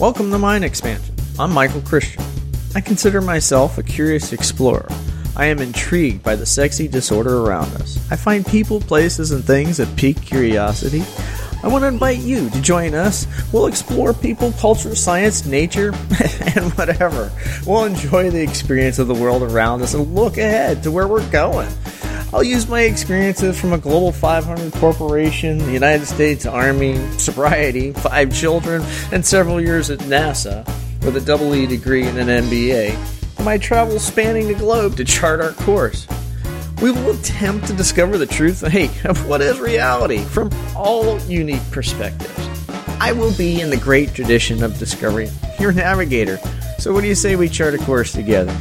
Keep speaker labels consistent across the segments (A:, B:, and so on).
A: Welcome to Mind Expansion. I'm Michael Christian. I consider myself a curious explorer. I am intrigued by the sexy disorder around us. I find people, places, and things that pique curiosity. I want to invite you to join us. We'll explore people, culture, science, nature, and whatever. We'll enjoy the experience of the world around us and look ahead to where we're going. I'll use my experiences from a Global 500 corporation, the United States Army, sobriety, five children, and several years at NASA with a double E degree and an MBA, my travels spanning the globe to chart our course. We will attempt to discover the truth hey, of what is reality from all unique perspectives. I will be in the great tradition of discovery, your navigator. So, what do you say we chart a course together?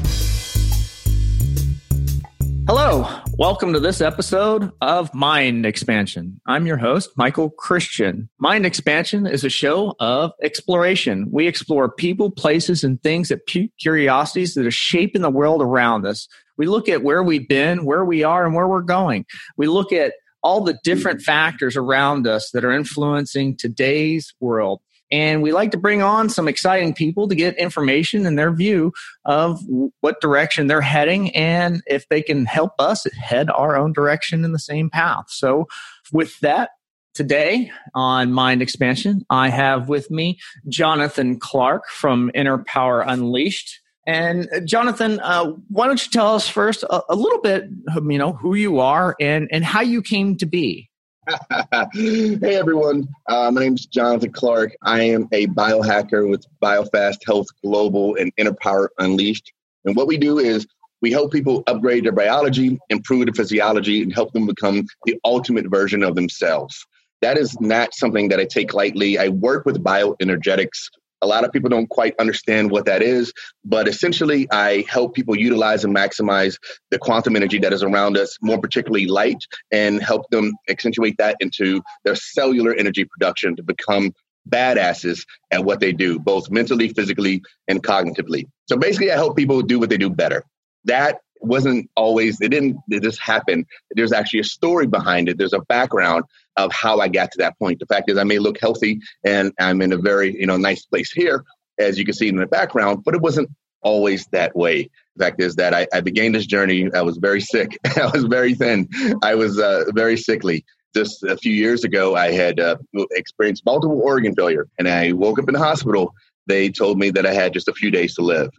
A: Hello, welcome to this episode of Mind Expansion. I'm your host, Michael Christian. Mind Expansion is a show of exploration. We explore people, places, and things that pique curiosities that are shaping the world around us. We look at where we've been, where we are, and where we're going. We look at all the different factors around us that are influencing today's world. And we like to bring on some exciting people to get information and their view of what direction they're heading and if they can help us head our own direction in the same path. So, with that, today on Mind Expansion, I have with me Jonathan Clark from Inner Power Unleashed. And Jonathan, uh, why don't you tell us first a, a little bit, you know, who you are and, and how you came to be?
B: hey everyone, uh, my name is Jonathan Clark. I am a biohacker with BioFast Health Global and Inner Power Unleashed. And what we do is we help people upgrade their biology, improve their physiology, and help them become the ultimate version of themselves. That is not something that I take lightly. I work with bioenergetics a lot of people don't quite understand what that is, but essentially, I help people utilize and maximize the quantum energy that is around us, more particularly light, and help them accentuate that into their cellular energy production to become badasses at what they do, both mentally, physically, and cognitively. So basically, I help people do what they do better. That wasn't always, it didn't it just happen. There's actually a story behind it, there's a background of how I got to that point. The fact is, I may look healthy and I'm in a very you know nice place here, as you can see in the background, but it wasn't always that way. The fact is that I, I began this journey. I was very sick. I was very thin. I was uh, very sickly. Just a few years ago, I had uh, experienced multiple organ failure, and I woke up in the hospital. They told me that I had just a few days to live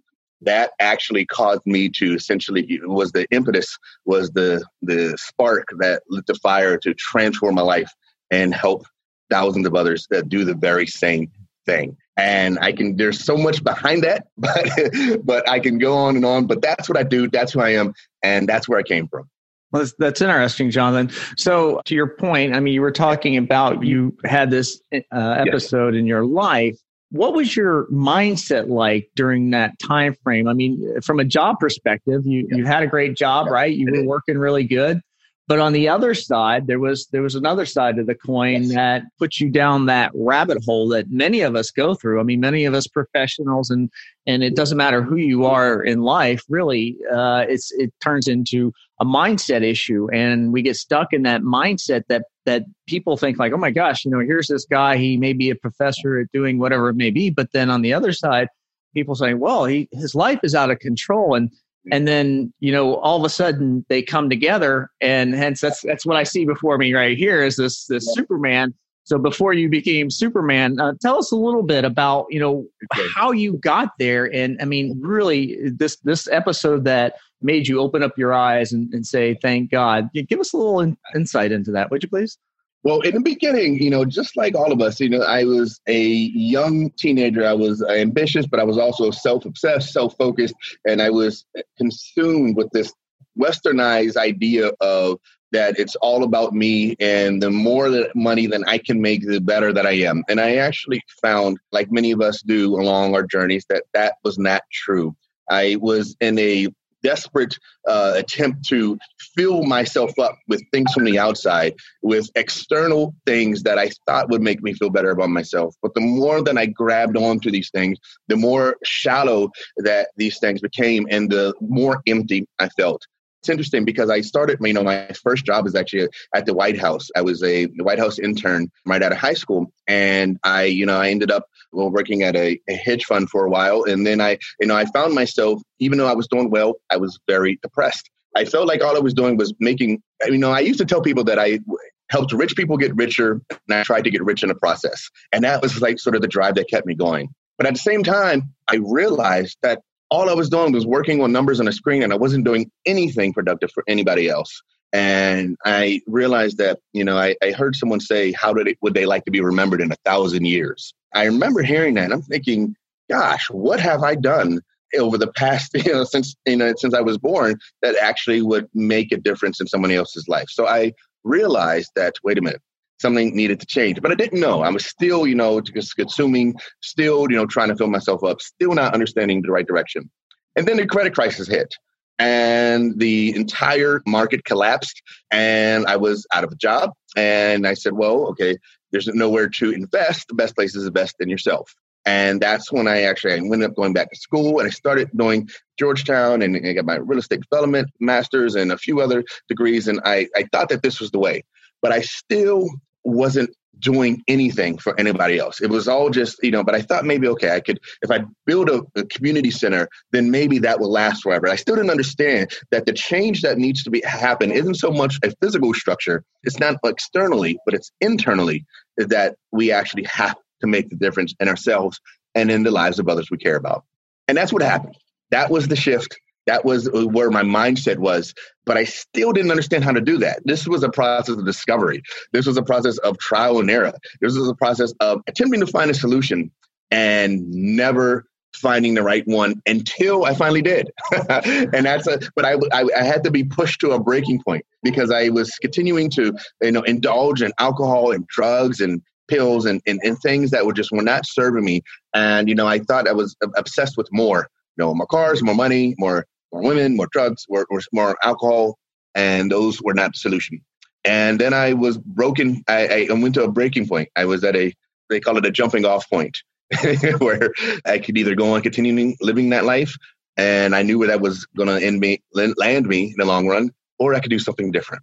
B: that actually caused me to essentially was the impetus was the the spark that lit the fire to transform my life and help thousands of others that do the very same thing and i can there's so much behind that but but i can go on and on but that's what i do that's who i am and that's where i came from
A: well, that's, that's, interesting, Jonathan. So, to your point, I mean, you were talking about you had this uh, episode yes. in your life what was your mindset like during that time frame? I mean from a job perspective you, you had a great job right? You were working really good. But on the other side there was there was another side of the coin yes. that puts you down that rabbit hole that many of us go through. I mean many of us professionals and and it doesn't matter who you are in life really uh, it's it turns into a mindset issue and we get stuck in that mindset that that people think like oh my gosh you know here's this guy he may be a professor at doing whatever it may be but then on the other side people say well he his life is out of control and and then you know all of a sudden they come together and hence that's that's what i see before me right here is this this superman. So before you became superman uh, tell us a little bit about you know how you got there and i mean really this this episode that made you open up your eyes and, and say, thank God. Give us a little in, insight into that, would you please?
B: Well, in the beginning, you know, just like all of us, you know, I was a young teenager. I was ambitious, but I was also self obsessed, self focused, and I was consumed with this westernized idea of that it's all about me and the more money than I can make, the better that I am. And I actually found, like many of us do along our journeys, that that was not true. I was in a desperate uh, attempt to fill myself up with things from the outside, with external things that I thought would make me feel better about myself. But the more that I grabbed onto these things, the more shallow that these things became and the more empty I felt. It's interesting because I started, you know, my first job was actually at the White House. I was a White House intern right out of high school. And I, you know, I ended up working at a, a hedge fund for a while. And then I, you know, I found myself, even though I was doing well, I was very depressed. I felt like all I was doing was making, you know, I used to tell people that I helped rich people get richer and I tried to get rich in the process. And that was like sort of the drive that kept me going. But at the same time, I realized that all I was doing was working on numbers on a screen and I wasn't doing anything productive for anybody else. And I realized that, you know, I, I heard someone say, how did it, would they like to be remembered in a thousand years? I remember hearing that and I'm thinking, gosh, what have I done over the past, you know, since, you know, since I was born that actually would make a difference in somebody else's life? So I realized that, wait a minute, something needed to change. But I didn't know. I was still, you know, just consuming, still, you know, trying to fill myself up, still not understanding the right direction. And then the credit crisis hit and the entire market collapsed and I was out of a job. And I said, well, okay, there's nowhere to invest. The best place is invest in yourself. And that's when I actually I ended up going back to school and I started doing Georgetown and I got my real estate development master's and a few other degrees. And I, I thought that this was the way. But I still wasn't doing anything for anybody else. It was all just, you know, but I thought maybe, okay, I could, if I build a, a, community center, then maybe that will last forever. I still didn't understand that the change that needs to be happen isn't so much a physical structure. It's not externally, but it's internally that we actually have to make the difference in ourselves and in the lives of others we care about. And that's what happened. That was the shift that was uh, where my mindset was. But I still didn't understand how to do that. This was a process of discovery. This was a process of trial and error. This was a process of attempting to find a solution and never finding the right one until I finally did. and that's a, but I, I, I, had to be pushed to a breaking point because I was continuing to, you know, indulge in alcohol and drugs and pills and, and, and things that were just were not serving me. And, you know, I thought I was obsessed with more, you know, more cars, more money, more more women, more drugs, more, more alcohol, and those were not the solution. And then I was broken. I, I went to a breaking point. I was at a they call it a jumping off point, where I could either go on continuing living that life, and I knew where that was going to end me, land me in the long run, or I could do something different.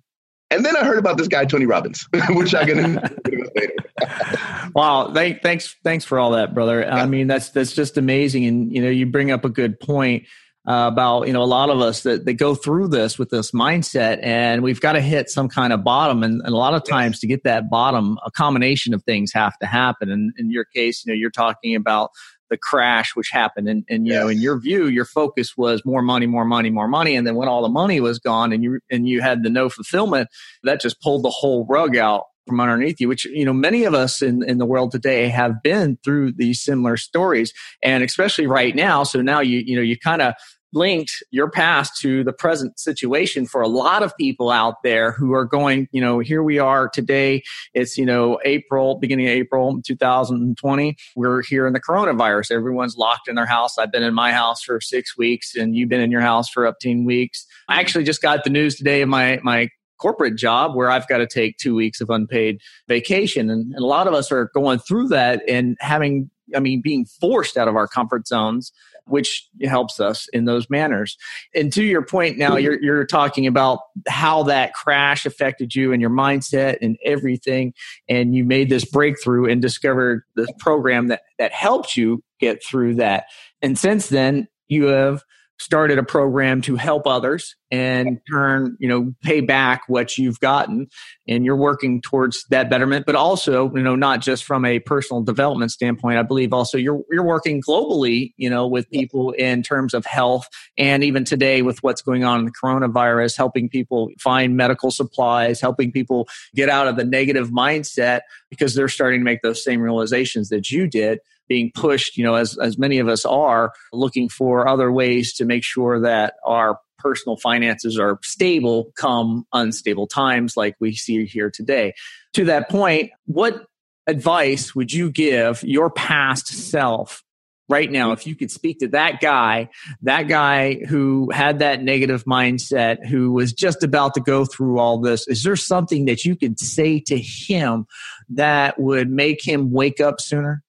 B: And then I heard about this guy Tony Robbins, which I can later.
A: wow, thank, thanks, thanks for all that, brother. I mean, that's that's just amazing, and you know, you bring up a good point uh, about you know a lot of us that, that go through this with this mindset and we've got to hit some kind of bottom and, and a lot of times yes. to get that bottom a combination of things have to happen and in your case you know you're talking about the crash which happened and, and you yes. know in your view your focus was more money more money more money and then when all the money was gone and you and you had the no fulfillment that just pulled the whole rug out from underneath you, which, you know, many of us in, in the world today have been through these similar stories. And especially right now. So now you, you know, you kind of linked your past to the present situation for a lot of people out there who are going, you know, here we are today. It's, you know, April, beginning of April 2020. We're here in the coronavirus. Everyone's locked in their house. I've been in my house for six weeks and you've been in your house for up 10 weeks. I actually just got the news today of my, my corporate job where I've got to take two weeks of unpaid vacation. And, and, a lot of us are going through that and having, I mean, being forced out of our comfort zones which helps us in those manners. And to your point now, you're, you're talking about how that crash affected you and your mindset and everything. And you made this breakthrough and discovered this program that, that helped you get through that. And since then, you have started a program to help others and turn, you know, pay back what you've gotten. And you're working towards that betterment, but also, you know, not just from a personal development standpoint. I believe also you're, you're working globally, you know, with people in terms of health and even today with what's going on in the coronavirus, helping people find medical supplies, helping people get out of the negative mindset because they're starting to make those same realizations that you did being pushed, you know, as, as many of us are looking for other ways to make sure that our personal finances are stable come unstable times like we see here today. To that point, what advice would you give your past self right now if you could speak to that guy that guy who had that negative mindset who was just about to go through all this is there something that you could say to him that would make him wake up sooner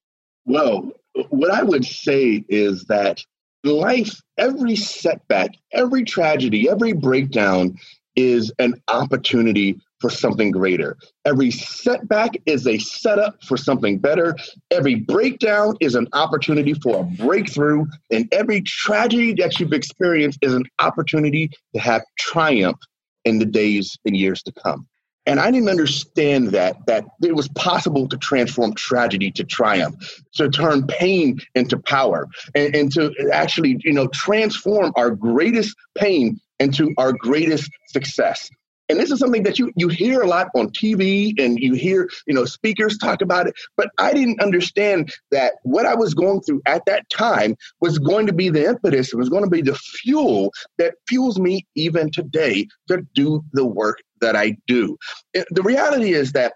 B: well, what I would say is that life, every setback, every tragedy, every breakdown is an opportunity for something greater. Every setback is a setup for something better. Every breakdown is an opportunity for a breakthrough. And every tragedy that you've experienced is an opportunity to have triumph in the days and years to come. And I didn't understand that that it was possible to transform tragedy to triumph, to turn pain into power, and, and to actually, you know, transform our greatest pain into our greatest success. And this is something that you you hear a lot on TV and you hear, you know, speakers talk about it, but I didn't understand that what I was going through at that time was going to be the impetus, it was going to be the fuel that fuels me even today to do the work that I do. The reality is that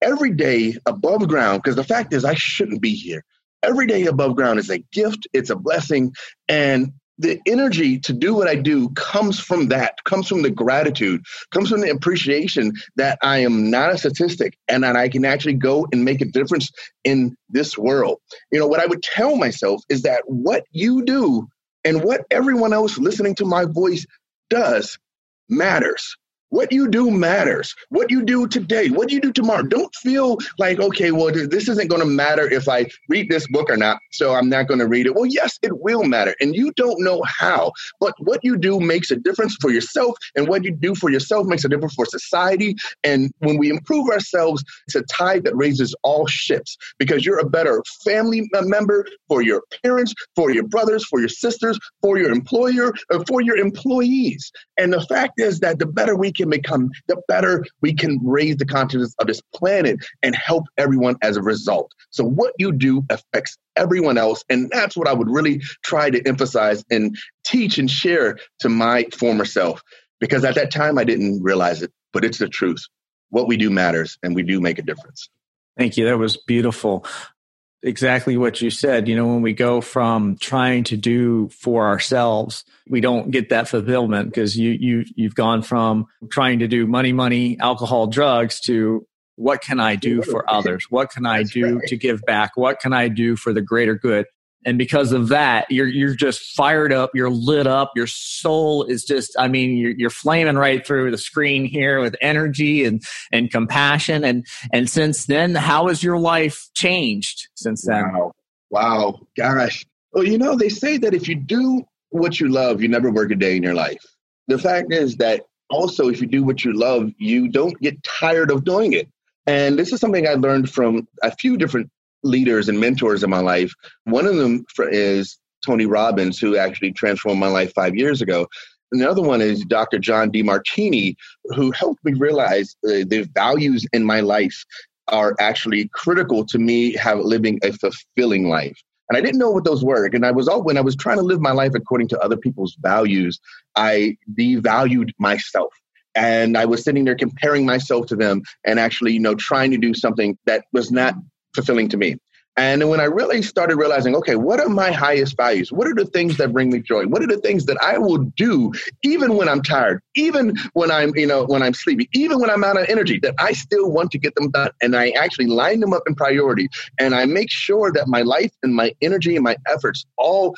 B: every day above ground, because the fact is I shouldn't be here. Every day above ground is a gift, it's a blessing, and the energy to do what I do comes from that, comes from the gratitude, comes from the appreciation that I am not a statistic and that I can actually go and make a difference in this world. You know, what I would tell myself is that what you do and what everyone else listening to my voice does matters. What you do matters. What you do today, what you do tomorrow. Don't feel like, okay, well, this isn't going to matter if I read this book or not, so I'm not going to read it. Well, yes, it will matter. And you don't know how. But what you do makes a difference for yourself, and what you do for yourself makes a difference for society. And when we improve ourselves, it's a tide that raises all ships because you're a better family member for your parents, for your brothers, for your sisters, for your employer, uh, for your employees. And the fact is that the better we can become, the better we can raise the consciousness of this planet and help everyone as a result. So, what you do affects everyone else. And that's what I would really try to emphasize and teach and share to my former self. Because at that time, I didn't realize it, but it's the truth. What we do matters, and we do make a difference.
A: Thank you. That was beautiful exactly what you said. You know, when we go from trying to do for ourselves, we don't get that fulfillment because you you you've gone from trying to do money, money, alcohol, drugs to what can I do for others? What can I do to give back? What can I do for the greater good? And because of that you're you're just fired up you're lit up your soul is just i mean you're, you're flaming right through the screen here with energy and and compassion. And and since then how has your life changed since then?
B: Wow. Wow. Gosh. Well you know they say that if you do what you love you never work a day in your life. The fact is that also if you do what you love you don't get tired of doing it. And this is something I learned from a few different leaders and mentors in my life. One of them is Tony Robbins, who actually transformed my life five years ago. Another one is Dr. John Demartini, who helped me realize uh, the values in my life are actually critical to me have living a fulfilling life. And I didn't know what those were. And I was all when I was trying to live my life according to other people's values, I devalued myself. And I was sitting there comparing myself to them and actually, you know, trying to do something that was not fulfilling to me. And when I really started realizing, okay, what are my highest values? What are the things that bring me joy? What are the things that I will do even when I'm tired, even when I'm, you know, when I'm sleepy, even when I'm out of energy, that I still want to get them done. And I actually line them up in priority. And I make sure that my life and my energy and my efforts all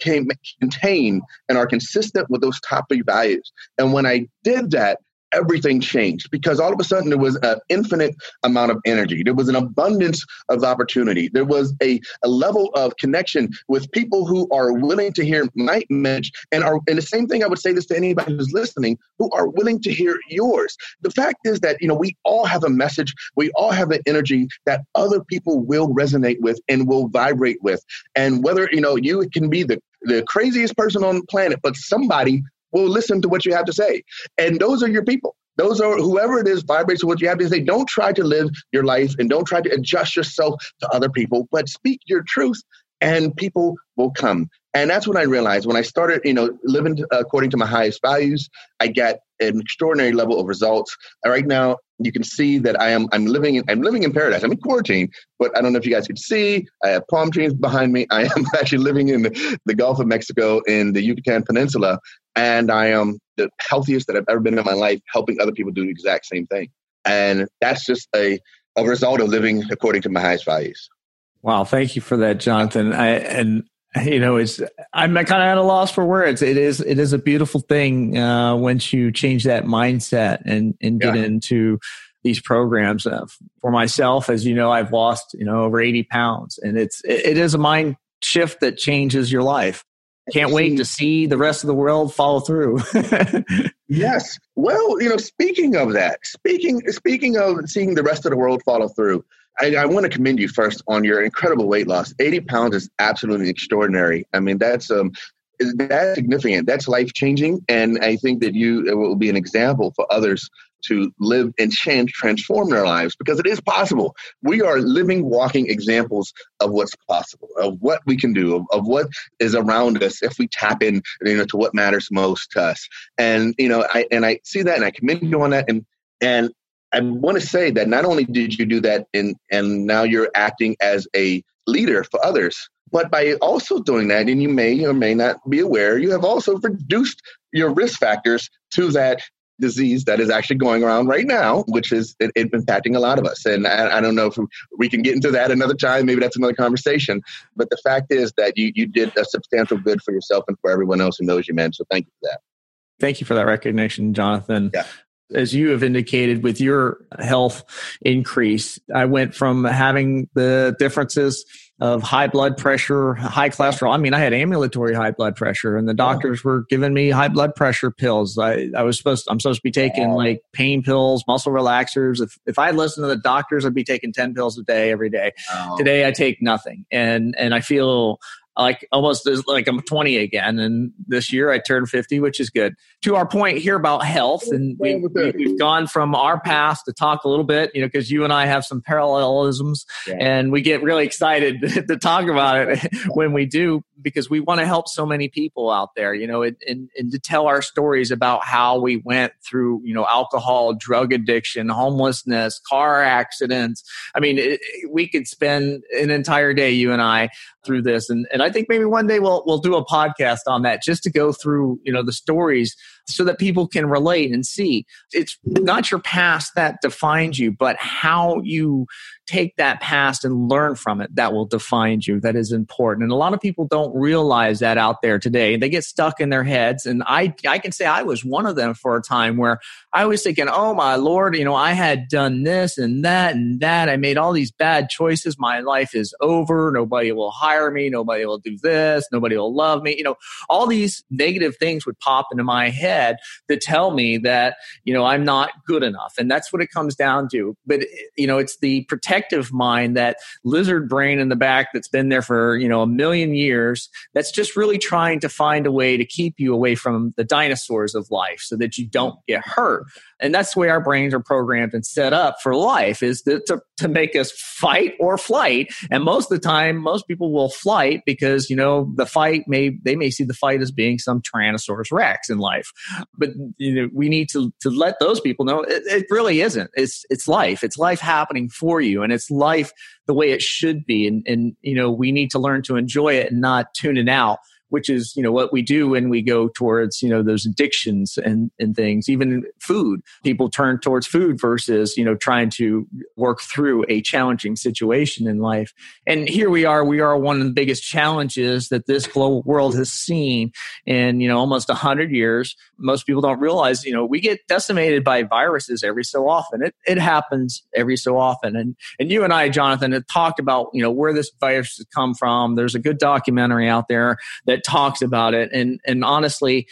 B: came, contain and are consistent with those top three values. And when I did that, everything changed because all of a sudden there was an infinite amount of energy. There was an abundance of opportunity. There was a, a level of connection with people who are willing to hear my message and are, and the same thing I would say this to anybody who's listening, who are willing to hear yours. The fact is that, you know, we all have a message. We all have an energy that other people will resonate with and will vibrate with. And whether, you know, you can be the the craziest person on the planet, but somebody will listen to what you have to say. And those are your people. Those are whoever it is vibrates with what you have to say. Don't try to live your life and don't try to adjust yourself to other people, but speak your truth and people will come. And that's when I realized when I started, you know, living uh, according to my highest values, I get an extraordinary level of results. Right now, you can see that I am I'm living in I'm living in paradise. I'm in quarantine, but I don't know if you guys could see. I have palm trees behind me. I am actually living in the Gulf of Mexico in the Yucatan Peninsula, and I am the healthiest that I've ever been in my life, helping other people do the exact same thing. And that's just a, a result of living according to my highest values.
A: Wow, thank you for that, Jonathan. I, and you know, it's I'm kind of at a loss for words. It is it is a beautiful thing uh, once you change that mindset and and get yeah. into these programs. Uh, for myself, as you know, I've lost you know over 80 pounds, and it's it, it is a mind shift that changes your life. Can't wait to see the rest of the world follow through.
B: yes. Well, you know, speaking of that, speaking speaking of seeing the rest of the world follow through, I, I, want to commend you first on your incredible weight loss. 80 pounds is absolutely extraordinary. I mean, that's um, that's significant. That's life changing, and I think that you will be an example for others to live and change, transform their lives because it is possible. We are living, walking examples of what's possible, of what we can do, of, of what is around us if we tap in, you know, to what matters most to us. And you know, I and I see that, and I commend you on that, and and I want to say that not only did you do that and and now you're acting as a leader for others, but by also doing that, and you may or may not be aware, you have also reduced your risk factors to that disease that is actually going around right now, which is it, it impacting a lot of us. And I, I don't know if we can get into that another time. Maybe that's another conversation. But the fact is that you, you did a substantial good for yourself and for everyone else who knows you, man. So thank you for that.
A: Thank you for that recognition, Jonathan. Yeah as you have indicated with your health increase, I went from having the differences of high blood pressure, high cholesterol. I mean, I had ambulatory high blood pressure and the doctors were giving me high blood pressure pills. I, I was supposed, to, I'm supposed to be taking like pain pills, muscle relaxers. If, if I listened to the doctors, I'd be taking 10 pills a day every day. Oh. Today I take nothing and, and I feel like almost like I'm 20 again. And this year I turned 50, which is good. To our point here about health, and we, have gone from our past to talk a little bit, you know, because you and I have some parallelisms, yeah. and we get really excited to talk about it when we do because we want to help so many people out there, you know, and, and, and to tell our stories about how we went through, you know, alcohol, drug addiction, homelessness, car accidents. I mean, it, we could spend an entire day, you and I, through this. And, and I think maybe one day we'll, we'll do a podcast on that just to go through, you know, the stories so that people can relate and see. It's not your past that defines you, but how you take that past and learn from it that will define you. That is important. And a lot of people don't realize that out there today. They get stuck in their heads. And I, I can say I was one of them for a time where I was thinking, oh my Lord, you know, I had done this and that and that. I made all these bad choices. My life is over. Nobody will hire me. Nobody will do this. Nobody will love me. You know, all these negative things would pop into my head head that tell me that, you know, I'm not good enough. And that's what it comes down to. But, you know, it's the protective mind, that lizard brain in the back that's been there for, you know, a million years that's just really trying to find a way to keep you away from the dinosaurs of life so that you don't get hurt. And that's the way our brains are programmed and set up for life is to, to, to make us fight or flight. And most of the time, most people will flight because, you know, the fight may, they may see the fight as being some Tyrannosaurus Rex in life. But, you know, we need to, to let those people know it, it really isn't. It's, it's life. It's life happening for you and it's life the way it should be. And, and, you know, we need to learn to enjoy it and not tune it out which is you know what we do when we go towards you know those addictions and and things even food. People turn towards food versus you know trying to work through a challenging situation in life. And here we are we are one of the biggest challenges that this global world has seen in you know almost 100 years. Most people don't realize you know we get decimated by viruses every so often. It, it happens every so often. And and you and i jonathan have talked about you know where this virus has come from. There's a good documentary out there that that talks about it. And and honestly,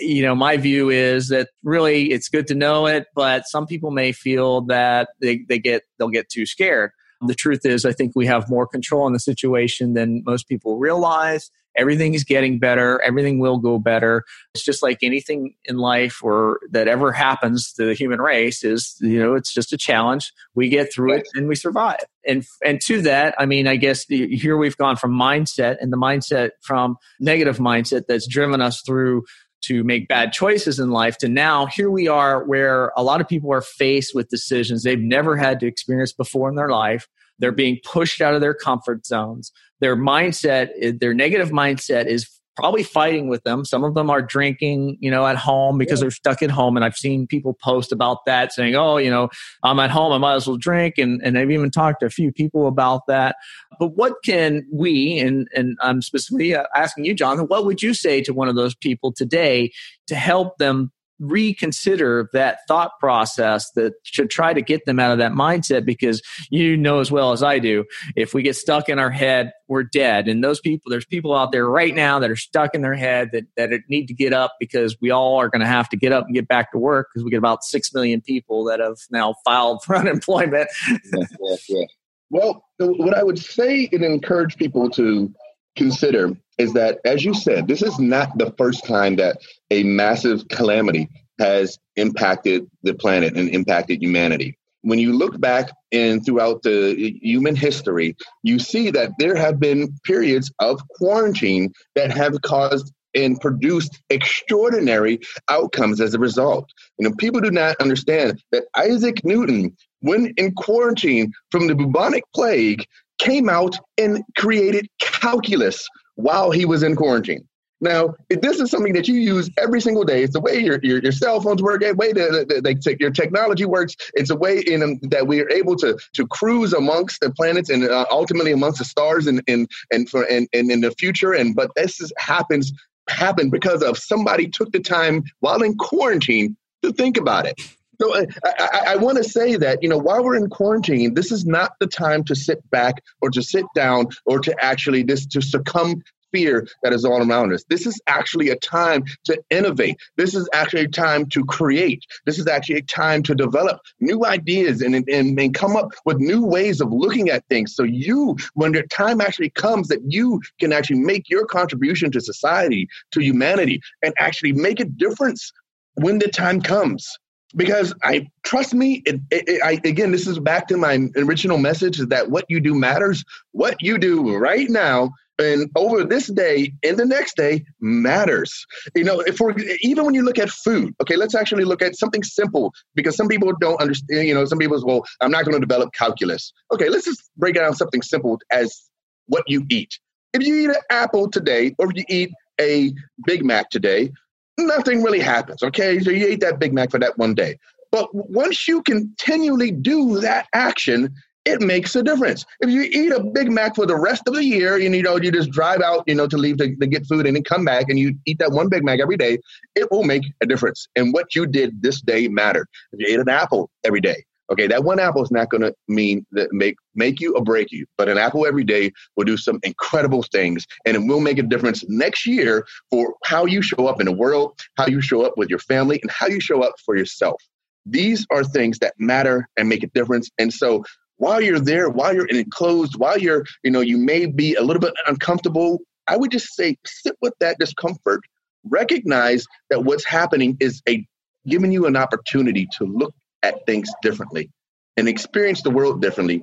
A: you know, my view is that really it's good to know it, but some people may feel that they, they get they'll get too scared. The truth is, I think we have more control in the situation than most people realize. Everything is getting better. Everything will go better. It's just like anything in life or that ever happens to the human race is, you know, it's just a challenge. We get through it and we survive. And, and to that, I mean, I guess here we've gone from mindset and the mindset from negative mindset that's driven us through to make bad choices in life to now here we are where a lot of people are faced with decisions they've never had to experience before in their life they're being pushed out of their comfort zones their mindset eh, their negative mindset is probably fighting with them. Some of them are drinking, you know, at home because they're stuck at home. And I've seen people post about that saying, oh, you know, I'm at home, I might as well drink. And, and I've even talked to a few people about that. But what can we, and, and I'm specifically uh, asking you, Jonathan, what would you say to one of those people today to help them reconsider that thought process that should try to get them out of that mindset because you know as well as I do, if we get stuck in our head, we're dead. And those people, there's people out there right now that are stuck in their head that, that need to get up because we all are going to have to get up and get back to work because we get about 6 million people that have now filed for unemployment.
B: yeah, yeah, yeah. Well, what I would say and encourage people to consider is that, as you said, this is not the first time that a massive calamity has impacted the planet and impacted humanity. When you look back and throughout the human history, you see that there have been periods of quarantine that have caused and produced extraordinary outcomes as a result. You know, people do not understand that Isaac Newton, when in quarantine from the bubonic plague, came out and created calculus while he was in quarantine. Now, this is something that you use every single day. It's the way your, your, your cell phones work, the way that, your technology works. It's a way in that we are able to to cruise amongst the planets and uh, ultimately amongst the stars and and and for and, and in the future. And but this is, happens happened because of somebody took the time while in quarantine to think about it. So uh, I, I, I want to say that, you know, while we're in quarantine, this is not the time to sit back or to sit down or to actually this to succumb fear that is all around us. This is actually a time to innovate. This is actually a time to create. This is actually a time to develop new ideas and, and, and come up with new ways of looking at things. So you, when the time actually comes that you can actually make your contribution to society, to humanity, and actually make a difference when the time comes because I trust me. It, it, I, again, this is back to my original message: is that what you do matters. What you do right now and over this day and the next day matters. You know, if we're, even when you look at food, okay, let's actually look at something simple because some people don't understand. You know, some people say, "Well, I'm not going to develop calculus." Okay, let's just break down something simple as what you eat. If you eat an apple today, or if you eat a Big Mac today, nothing really happens. Okay, so you ate that Big Mac for that one day. But once you continually do that action, it makes a difference. If you eat a Big Mac for the rest of the year, and you know you just drive out, you know, to leave to, to get food and then come back and you eat that one Big Mac every day, it will make a difference. And what you did this day mattered. If you ate an apple every day, okay, that one apple is not going to mean that make make you or break you, but an apple every day will do some incredible things, and it will make a difference next year for how you show up in the world, how you show up with your family, and how you show up for yourself. These are things that matter and make a difference. And so while you're there, while you're enclosed, while you're, you know, you may be a little bit uncomfortable, I would just say sit with that discomfort. Recognize that what's happening is a giving you an opportunity to look at things differently and experience the world differently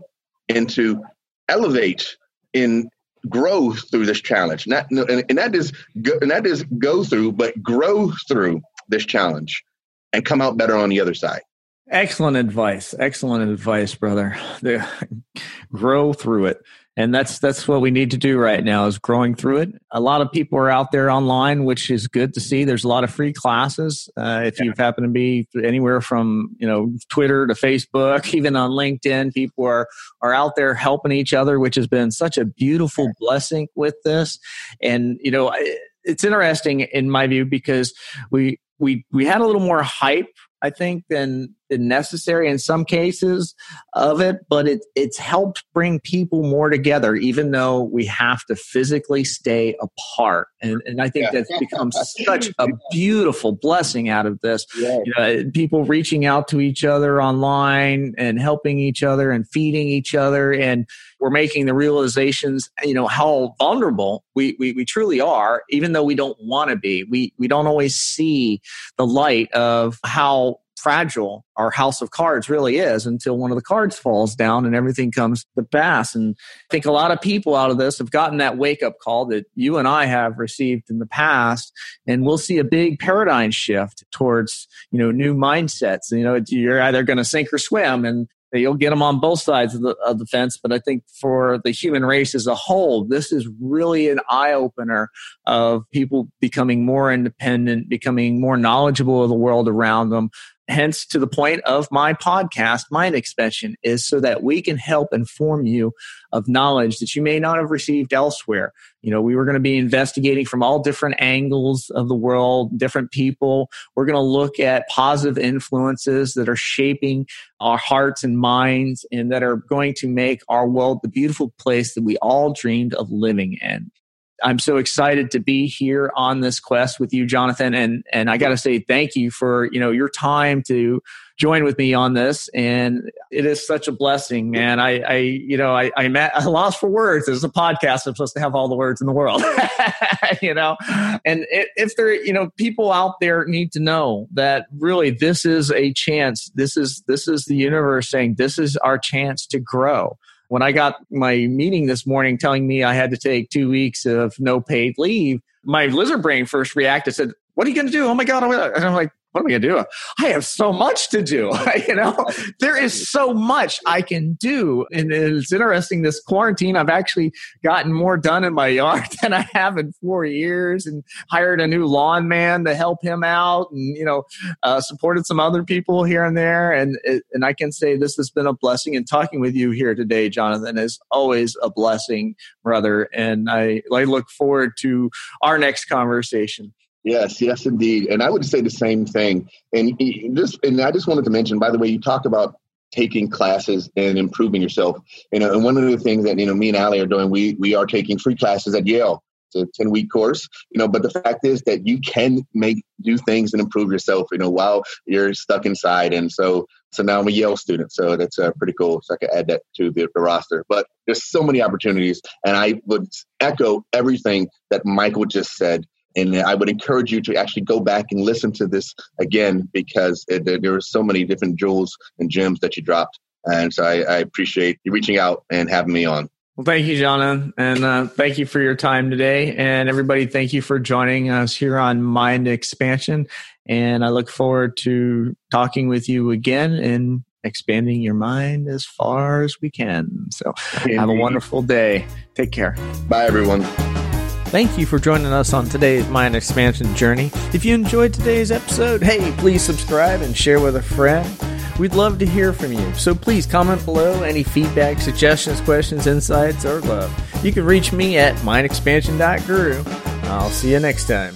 B: and to elevate in growth through this challenge. Not and, and that is go, and that is go through, but grow through this challenge and come out better on the other side.
A: Excellent advice. Excellent advice, brother. The, grow through it. And that's that's what we need to do right now is growing through it. A lot of people are out there online, which is good to see. There's a lot of free classes. Uh, if yeah. you happen to be anywhere from you know Twitter to Facebook, even on LinkedIn, people are are out there helping each other, which has been such a beautiful blessing with this. And you know, it's interesting in my view because we we we had a little more hype I think, than, than necessary in some cases of it, but it, it's helped bring people more together, even though we have to physically stay apart. And, and I think yeah. that's become such a beautiful blessing out of this. Yeah. You know, people reaching out to each other online and helping each other and feeding each other. And we're making the realizations, you know, how vulnerable we, we, we truly are, even though we don't want to be. We, we don't always see the light of how fragile our house of cards really is until one of the cards falls down and everything comes to pass. And I think a lot of people out of this have gotten that wake up call that you and I have received in the past. And we'll see a big paradigm shift towards, you know, new mindsets. You know, you're either going to sink or swim. And You'll get them on both sides of the, of the fence, but I think for the human race as a whole, this is really an eye opener of people becoming more independent, becoming more knowledgeable of the world around them, hence to the point of my podcast mind expansion is so that we can help inform you of knowledge that you may not have received elsewhere. You know we were going to be investigating from all different angles of the world different people. We're going to look at positive influences that are shaping our hearts and minds and that are going to make our world the beautiful place that we all dreamed of living in I'm so excited to be here on this quest with you, Jonathan. And and I got to say thank you for you know your time to join with me on this. And it is such a blessing, man. I I you know I I, met, I lost for words. It's a podcast. I'm supposed to have all the words in the world, you know. And if there you know people out there need to know that really this is a chance. This is this is the universe saying this is our chance to grow when I got my meeting this morning telling me I had to take two weeks of no paid leave, my lizard brain first reacted, said, What are you going to do? Oh, oh my God. And I'm like, what am I going to do? I have so much to do. you know, there is so much I can do. And it's interesting this quarantine, I've actually gotten more done in my yard than I have in four years and hired a new lawn man to help him out and, you know, uh, supported some other people here and there. And, and I can say this has been a blessing and talking with you here today, Jonathan, is always a blessing, brother. And I, I look forward to our next conversation.
B: Yes, yes, indeed. And I would say the same thing. And just, and I just wanted to mention, by the way, you talk about taking classes and improving yourself. You know, and one of the things that you know me and Ali are doing, we we are taking free classes at Yale. It's a 10 week course, you know, but the fact is that you can make do things and improve yourself, you know, while you're stuck inside. And so so now I'm a Yale student, so that's uh, pretty cool. So I can add that to the, the roster. But there's so many opportunities, and I would echo everything that Michael just said and I would encourage you to actually go back and listen to this again because it, there, there are so many different jewels and gems that you dropped. And so I, I appreciate you reaching out and having me on.
A: Well, thank you, Jana, and uh, thank you for your time today. And everybody, thank you for joining us here on Mind Expansion. And I look forward to talking with you again and expanding your mind as far as we can. So have a wonderful day. Take care.
B: Bye, everyone.
A: Thank you for joining us on today's Mind Expansion journey. If you enjoyed today's episode, hey, please subscribe and share with a friend. We'd love to hear from you, so please comment below any feedback, suggestions, questions, insights, or love. You can reach me at mindexpansion.guru. I'll see you next time.